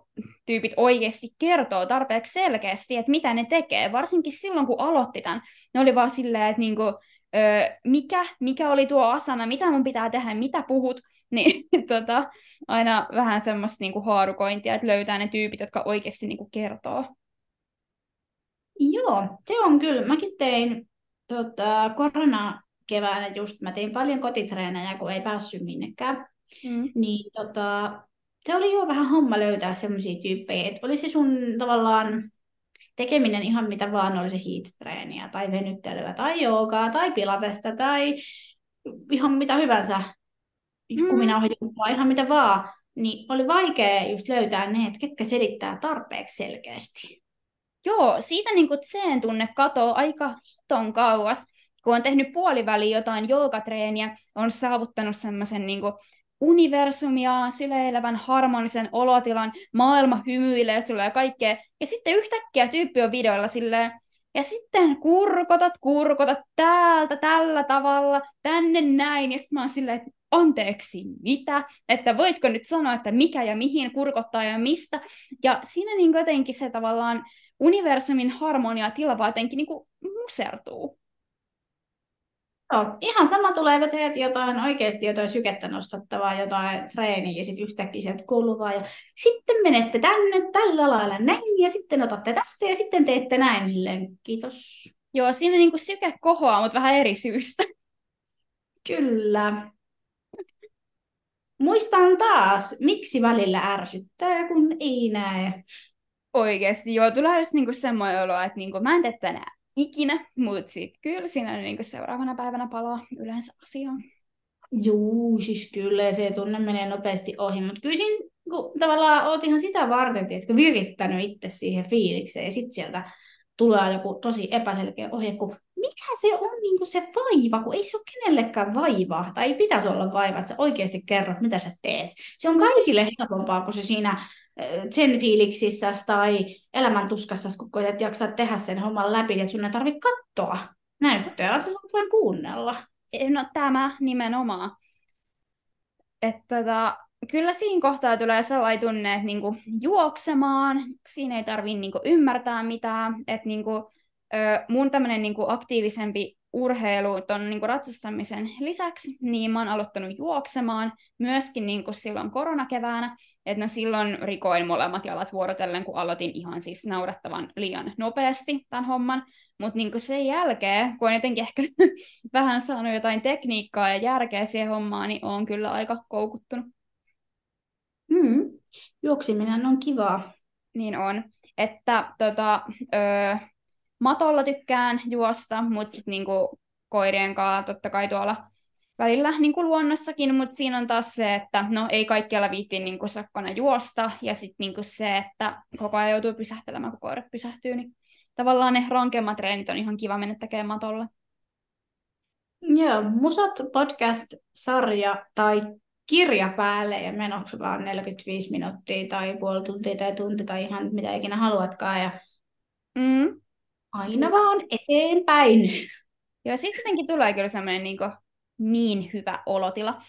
tyypit oikeasti kertoo tarpeeksi selkeästi, että mitä ne tekee. Varsinkin silloin, kun aloitti tämän, ne oli vaan silleen, että niin kuin, öö, mikä, mikä oli tuo asana, mitä mun pitää tehdä, mitä puhut, niin tota, aina vähän semmoista niinku haarukointia, että löytää ne tyypit, jotka oikeasti niinku kertoo. Joo, se on kyllä. Mäkin tein tota, korona keväänä just, mä tein paljon kotitreenejä, kun ei päässyt minnekään. Mm. Niin tota, se oli jo vähän homma löytää semmoisia tyyppejä, että olisi sun tavallaan tekeminen ihan mitä vaan, oli se heat tai venyttelyä tai joogaa tai pilatesta tai ihan mitä hyvänsä, mm. kuminaohjelmaa, ihan mitä vaan, niin oli vaikea just löytää ne, että ketkä selittää tarpeeksi selkeästi. Joo, siitä niin sen tunne katoo aika hiton kauas, kun on tehnyt puoliväliin jotain joogatreeniä, on saavuttanut semmoisen niin universumia, syleilevän harmonisen olotilan, maailma hymyilee sulle ja kaikkea. Ja sitten yhtäkkiä tyyppi on videoilla silleen, ja sitten kurkotat, kurkotat täältä, tällä tavalla, tänne näin. Ja sitten mä oon silleen, että anteeksi, mitä? Että voitko nyt sanoa, että mikä ja mihin kurkottaa ja mistä? Ja siinä niin jotenkin se tavallaan universumin harmonia tila jotenkin niin musertuu. Joo, ihan sama tulee, kun teet jotain oikeasti jotain sykettä nostattavaa, jotain treeniä ja sitten yhtäkkiä sieltä kuuluvaa. Ja sitten menette tänne tällä lailla näin ja sitten otatte tästä ja sitten teette näin silleen. Kiitos. Joo, siinä niinku syke kohoaa, mutta vähän eri syystä. Kyllä. Muistan taas, miksi välillä ärsyttää, kun ei näe. Oikeasti, joo, tulee just niinku semmoinen olo, että niinku, mä en tee tänään ikinä, mutta sitten kyllä siinä niin seuraavana päivänä palaa yleensä asiaan. Juu, siis kyllä se tunne menee nopeasti ohi, mutta kyllä siinä kun tavallaan oot ihan sitä varten, että virittänyt itse siihen fiilikseen ja sitten sieltä tulee joku tosi epäselkeä ohje, kun mikä se on niin kuin se vaiva, kun ei se ole kenellekään vaivaa, tai ei pitäisi olla vaiva, että sä oikeasti kerrot, mitä sä teet. Se on kaikille helpompaa, kun se siinä sen fiiliksissä tai elämäntuskassa, kun koetat jaksaa tehdä sen homman läpi, että sun ei tarvitse katsoa näyttöä, vaan sä saat vain kuunnella. No tämä nimenomaan. Että tota, kyllä siinä kohtaa tulee sellainen tunne, että niinku juoksemaan, siinä ei tarvitse niinku ymmärtää mitään, että niinku, mun tämmöinen niinku aktiivisempi urheilu ton niin ratsastamisen lisäksi, niin mä oon aloittanut juoksemaan myöskin niin silloin koronakeväänä, että no silloin rikoin molemmat jalat vuorotellen, kun aloitin ihan siis naurettavan liian nopeasti tämän homman, mutta niin sen jälkeen, kun on jotenkin ehkä vähän saanut jotain tekniikkaa ja järkeä siihen hommaan, niin on kyllä aika koukuttunut. Mm. Juoksiminen on kivaa. Niin on. Että tota, öö, matolla tykkään juosta, mutta sitten niinku koirien kanssa totta kai tuolla välillä niin kuin luonnossakin, mutta siinä on taas se, että no ei kaikkialla viitti niin kuin sakkona juosta, ja sitten niin kuin se, että koko ajan joutuu pysähtelemään, kun koirat pysähtyy, niin tavallaan ne rankemmat treenit on ihan kiva mennä tekemään matolla. Joo, Musat podcast-sarja tai kirja päälle ja menoksi vaan 45 minuuttia tai puoli tuntia tai tunti tai ihan mitä ikinä haluatkaan ja mm. Aina vaan eteenpäin. Joo, sitten jotenkin tulee kyllä semmoinen niin, niin hyvä olotila,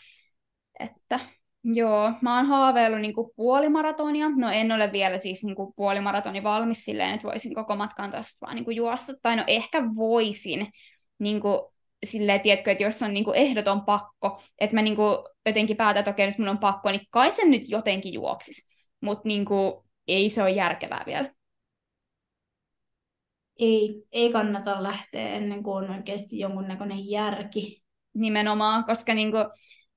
että Joo, mä oon haaveillut niin kuin puolimaratonia. No en ole vielä siis niin kuin puolimaratoni valmis silleen, että voisin koko matkan tuosta vaan niin kuin juosta. Tai no ehkä voisin niin kuin, silleen, tiedätkö, että jos on niin kuin ehdoton pakko, että mä niin kuin jotenkin päätän, että okei, nyt mun on pakko, niin kai sen nyt jotenkin juoksis. Mutta niin ei se ole järkevää vielä. Ei, ei kannata lähteä ennen kuin on oikeasti jonkunnäköinen järki. Nimenomaan, koska niin kuin,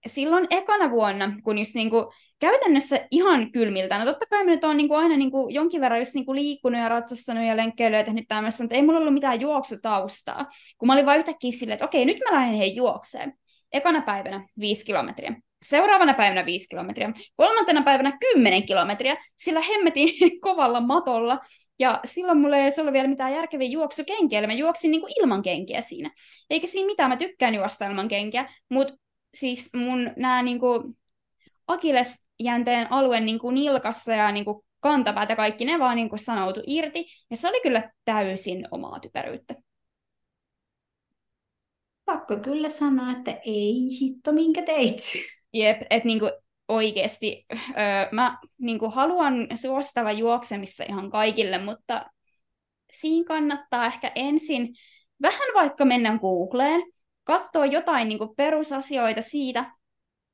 silloin ekana vuonna, kun just niinku, käytännössä ihan kylmiltä, no totta kai mä nyt oon niinku aina niinku jonkin verran just niinku liikkunut ja ratsastanut ja lenkkeilyä ja tehnyt tämmöistä, mutta ei mulla ollut mitään juoksutaustaa, kun mä olin vain yhtäkkiä silleen, että okei, nyt mä lähden hei juokseen. Ekana päivänä viisi kilometriä. Seuraavana päivänä viisi kilometriä. Kolmantena päivänä kymmenen kilometriä, sillä hemmetin kovalla matolla. Ja silloin mulla ei ollut vielä mitään järkeviä juoksukenkiä, eli mä juoksin niinku ilman kenkiä siinä. Eikä siinä mitään, mä tykkään juosta ilman kenkiä, mutta siis mun nämä niinku, akilesjänteen alue niinku, nilkassa ja niinku, kantapäät ja kaikki ne vaan niinku, sanoutu irti. Ja se oli kyllä täysin omaa typeryyttä. Pakko kyllä sanoa, että ei hitto minkä teit. Jep, että niinku, oikeasti öö, mä niinku, haluan suostava juoksemissa ihan kaikille, mutta siinä kannattaa ehkä ensin vähän vaikka mennä Googleen, katsoa jotain niin kuin perusasioita siitä,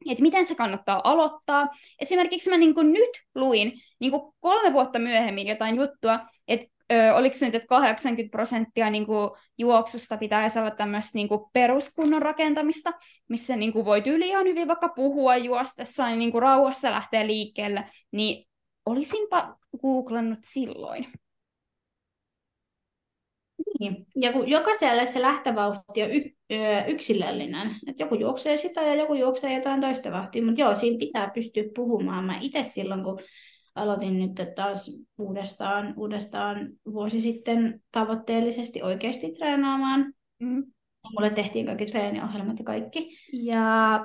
että miten se kannattaa aloittaa. Esimerkiksi mä niin kuin nyt luin niin kuin kolme vuotta myöhemmin jotain juttua, että ö, oliko se nyt, että 80 prosenttia niin kuin juoksusta pitäisi olla tämmöistä niin kuin peruskunnon rakentamista, missä niin kuin voi tyyli ihan hyvin vaikka puhua juostessa, niin, niin kuin rauhassa lähtee liikkeelle, niin olisinpa googlannut silloin. Niin. Ja kun jokaiselle se lähtövauhti on y- yksilöllinen, että joku juoksee sitä ja joku juoksee jotain toista vauhtia, mutta joo, siinä pitää pystyä puhumaan. Mä itse silloin, kun aloitin nyt taas uudestaan, uudestaan vuosi sitten tavoitteellisesti oikeasti treenaamaan. Mm. Mulle tehtiin kaikki treeniohjelmat ja kaikki. Ja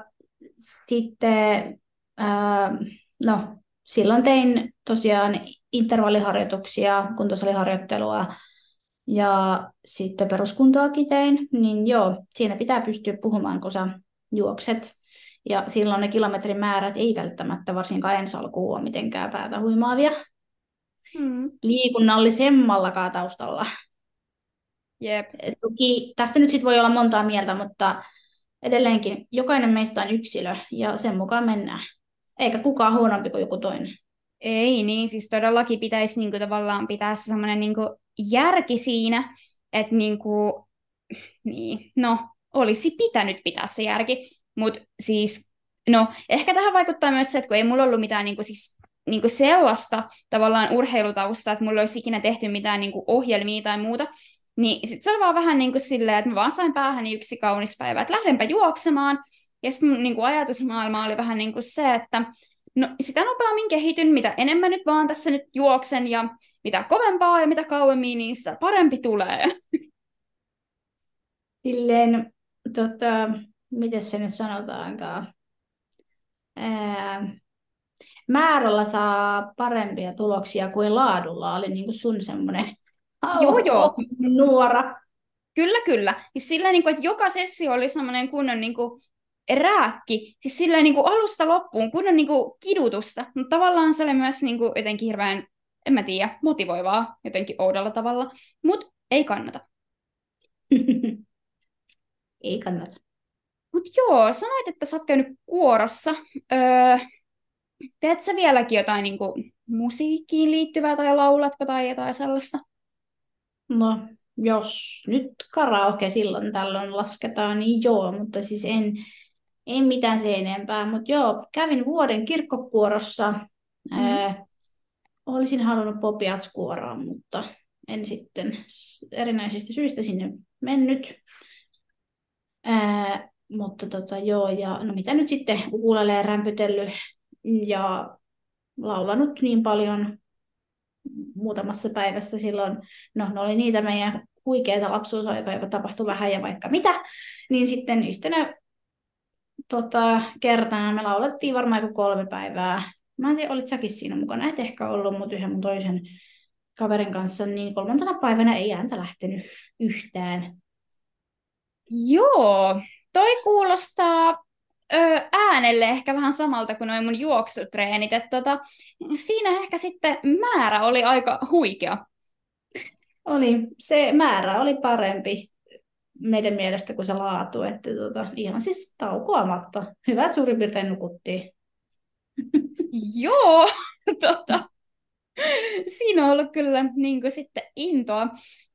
sitten, ää, no, silloin tein tosiaan intervalliharjoituksia, kuntosaliharjoittelua, ja sitten peruskuntoakin tein, niin joo, siinä pitää pystyä puhumaan, kun sä juokset. Ja silloin ne kilometrin määrät ei välttämättä varsinkaan ensi alkuun ole mitenkään päätä huimaavia. Hmm. Liikunnallisemmallakaan taustalla. Jep. Toki tästä nyt sit voi olla montaa mieltä, mutta edelleenkin jokainen meistä on yksilö ja sen mukaan mennään. Eikä kukaan huonompi kuin joku toinen. Ei niin, siis todellakin pitäisi niinku tavallaan pitää semmoinen niinku järki siinä, että niinku, niin, no, olisi pitänyt pitää se järki, mutta siis, no, ehkä tähän vaikuttaa myös se, että kun ei mulla ollut mitään niinku, siis, niinku sellaista tavallaan urheilutausta, että mulla olisi ikinä tehty mitään niinku, ohjelmia tai muuta, niin sit se oli vaan vähän niin kuin silleen, että mä vaan sain päähäni yksi kaunis päivä, että lähdenpä juoksemaan, ja sitten niin ajatusmaailma oli vähän niin kuin se, että No sitä nopeammin kehityn, mitä enemmän nyt vaan tässä nyt juoksen ja mitä kovempaa ja mitä kauemmin, niin sitä parempi tulee. Silleen, tota, miten se nyt sanotaankaan? Ää, määrällä saa parempia tuloksia kuin laadulla, oli niin kuin sun semmoinen joo, joo. nuora. Kyllä, kyllä. Ja sillä, niin kuin, että joka sessio oli semmoinen kunnon niin kuin, rääkki, siis silleen niin kuin alusta loppuun, kunnon niin kuin kidutusta, mutta tavallaan se oli myös niin kuin jotenkin hirveän, en mä tiedä, motivoivaa jotenkin oudolla tavalla, mutta ei kannata. Ei kannata. Mut joo, sanoit, että sä oot käynyt kuorossa. Öö, teet sä vieläkin jotain niinku musiikkiin liittyvää tai laulatko tai jotain sellaista? No, jos nyt karaoke silloin tällöin lasketaan, niin joo, mutta siis en, en mitään se enempää. Mutta joo, kävin vuoden kirkkokuorossa. Mm. Ää, olisin halunnut popiatskuoroon, mutta en sitten erinäisistä syistä sinne mennyt. Ää, mutta tota, joo, ja no mitä nyt sitten ukulelee rämpytellyt ja laulanut niin paljon muutamassa päivässä silloin, no ne oli niitä meidän huikeita lapsuusaikaa, joka tapahtui vähän ja vaikka mitä, niin sitten yhtenä tota, kertana me laulettiin varmaan joku kolme päivää. Mä en tiedä, olit säkin siinä mukana, et ehkä ollut, mutta yhden mun toisen kaverin kanssa, niin kolmantena päivänä ei ääntä lähtenyt yhtään. Joo, toi kuulostaa ö, äänelle ehkä vähän samalta kuin noin mun juoksutreenit. Et tota, siinä ehkä sitten määrä oli aika huikea. Oli, se määrä oli parempi meidän mielestä kuin se laatu, että tota, ihan siis taukoamatta. Hyvä, että suurin piirtein nukuttiin. Joo, tota, siinä on ollut kyllä niin kuin, sitten intoa.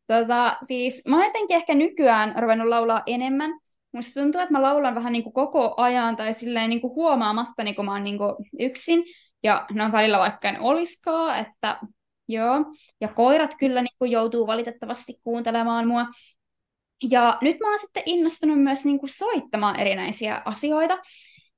Tota, siis mä oon jotenkin ehkä nykyään ruvennut laulaa enemmän. Musta tuntuu, että mä laulan vähän niin kuin koko ajan tai silleen niin kuin huomaamatta, niin kuin mä oon niin kuin yksin. Ja no välillä vaikka en oliskaan, että joo. Ja koirat kyllä niin kuin joutuu valitettavasti kuuntelemaan mua. Ja nyt mä oon sitten innostunut myös niin kuin soittamaan erinäisiä asioita.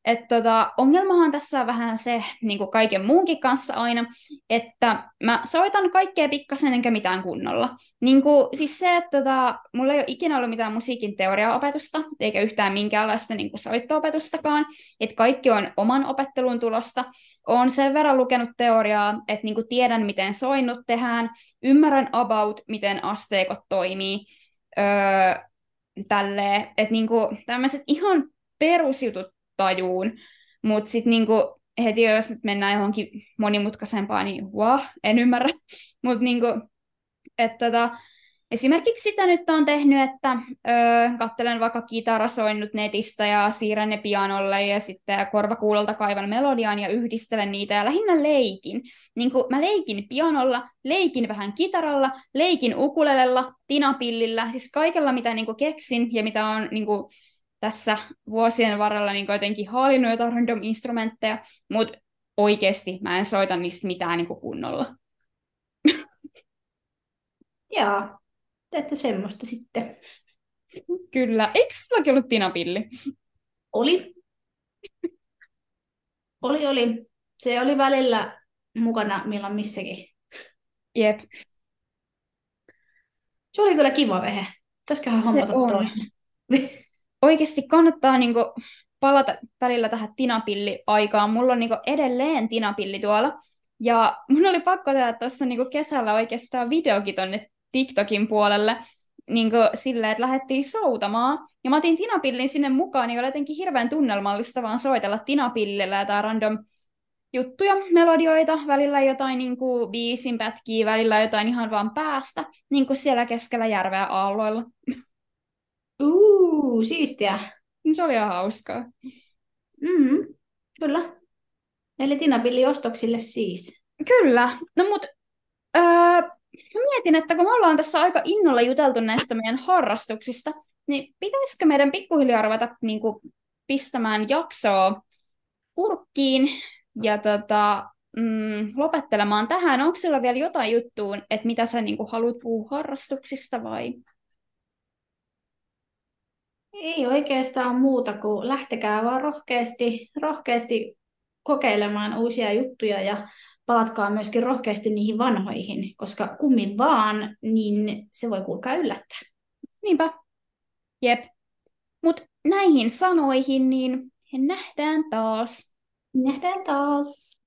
Et tota, ongelmahan tässä on vähän se, niin kuin kaiken muunkin kanssa aina, että mä soitan kaikkea pikkasen enkä mitään kunnolla. Niin kuin, siis se, että tota, mulla ei ole ikinä ollut mitään musiikin teoriaopetusta, eikä yhtään minkäänlaista niin kuin soitto-opetustakaan, että kaikki on oman opettelun tulosta. Olen sen verran lukenut teoriaa, että niin kuin tiedän, miten soinnut tehdään, ymmärrän about, miten asteikot toimii, öö, tälleen, että niin tämmöiset ihan perusjutut tajuun. Mutta sitten niinku, heti jos nyt mennään johonkin monimutkaisempaan, niin wow, en ymmärrä. Mutta niinku, että tota, esimerkiksi sitä nyt on tehnyt, että öö, kattelen vaikka kitarasoinnut netistä ja siirrän ne pianolle ja sitten korvakuulolta kaivan melodian ja yhdistelen niitä ja lähinnä leikin. Niin kuin mä leikin pianolla, leikin vähän kitaralla, leikin ukulelella, tinapillillä, siis kaikella mitä niin kuin keksin ja mitä on niin kuin, tässä vuosien varrella niin jotenkin haalinnut jotain random instrumentteja, mutta oikeasti mä en soita niistä mitään niin kunnolla. Joo, teette semmoista sitten. Kyllä. Eikö sullakin ollut tinapilli? Oli. Oli, oli. Se oli välillä mukana milloin missäkin. Jep. Se oli kyllä kiva vehe. Pitäisiköhän hommata toinen. oikeasti kannattaa niin kuin, palata välillä tähän tinapilli-aikaan. Mulla on niin kuin, edelleen tinapilli tuolla. Ja mun oli pakko tehdä tuossa niin kesällä oikeastaan videokin tonne TikTokin puolelle niin silleen, että lähdettiin soutamaan. Ja mä otin tinapillin sinne mukaan, niin oli jotenkin hirveän tunnelmallista vaan soitella tinapillillä ja random juttuja, melodioita, välillä jotain niin kuin biisin pätkiä, välillä jotain ihan vaan päästä, niin kuin siellä keskellä järveä aalloilla. Uh, siistiä. Se oli ihan hauskaa. Mm, kyllä. Eli Tinapilli ostoksille siis. Kyllä. No mut öö, mietin, että kun me ollaan tässä aika innolla juteltu näistä meidän harrastuksista, niin pitäisikö meidän pikkuhiljaa ruveta niin kuin, pistämään jaksoa kurkkiin ja tota, mm, lopettelemaan tähän. Onko sillä vielä jotain juttuun, että mitä sä niin kuin, haluat puhua harrastuksista vai? Ei oikeastaan muuta kuin lähtekää vaan rohkeasti, rohkeasti kokeilemaan uusia juttuja ja palatkaa myöskin rohkeasti niihin vanhoihin, koska kummin vaan, niin se voi kuulkaa yllättää. Niinpä. Jep. Mutta näihin sanoihin, niin nähdään taas. Nähdään taas.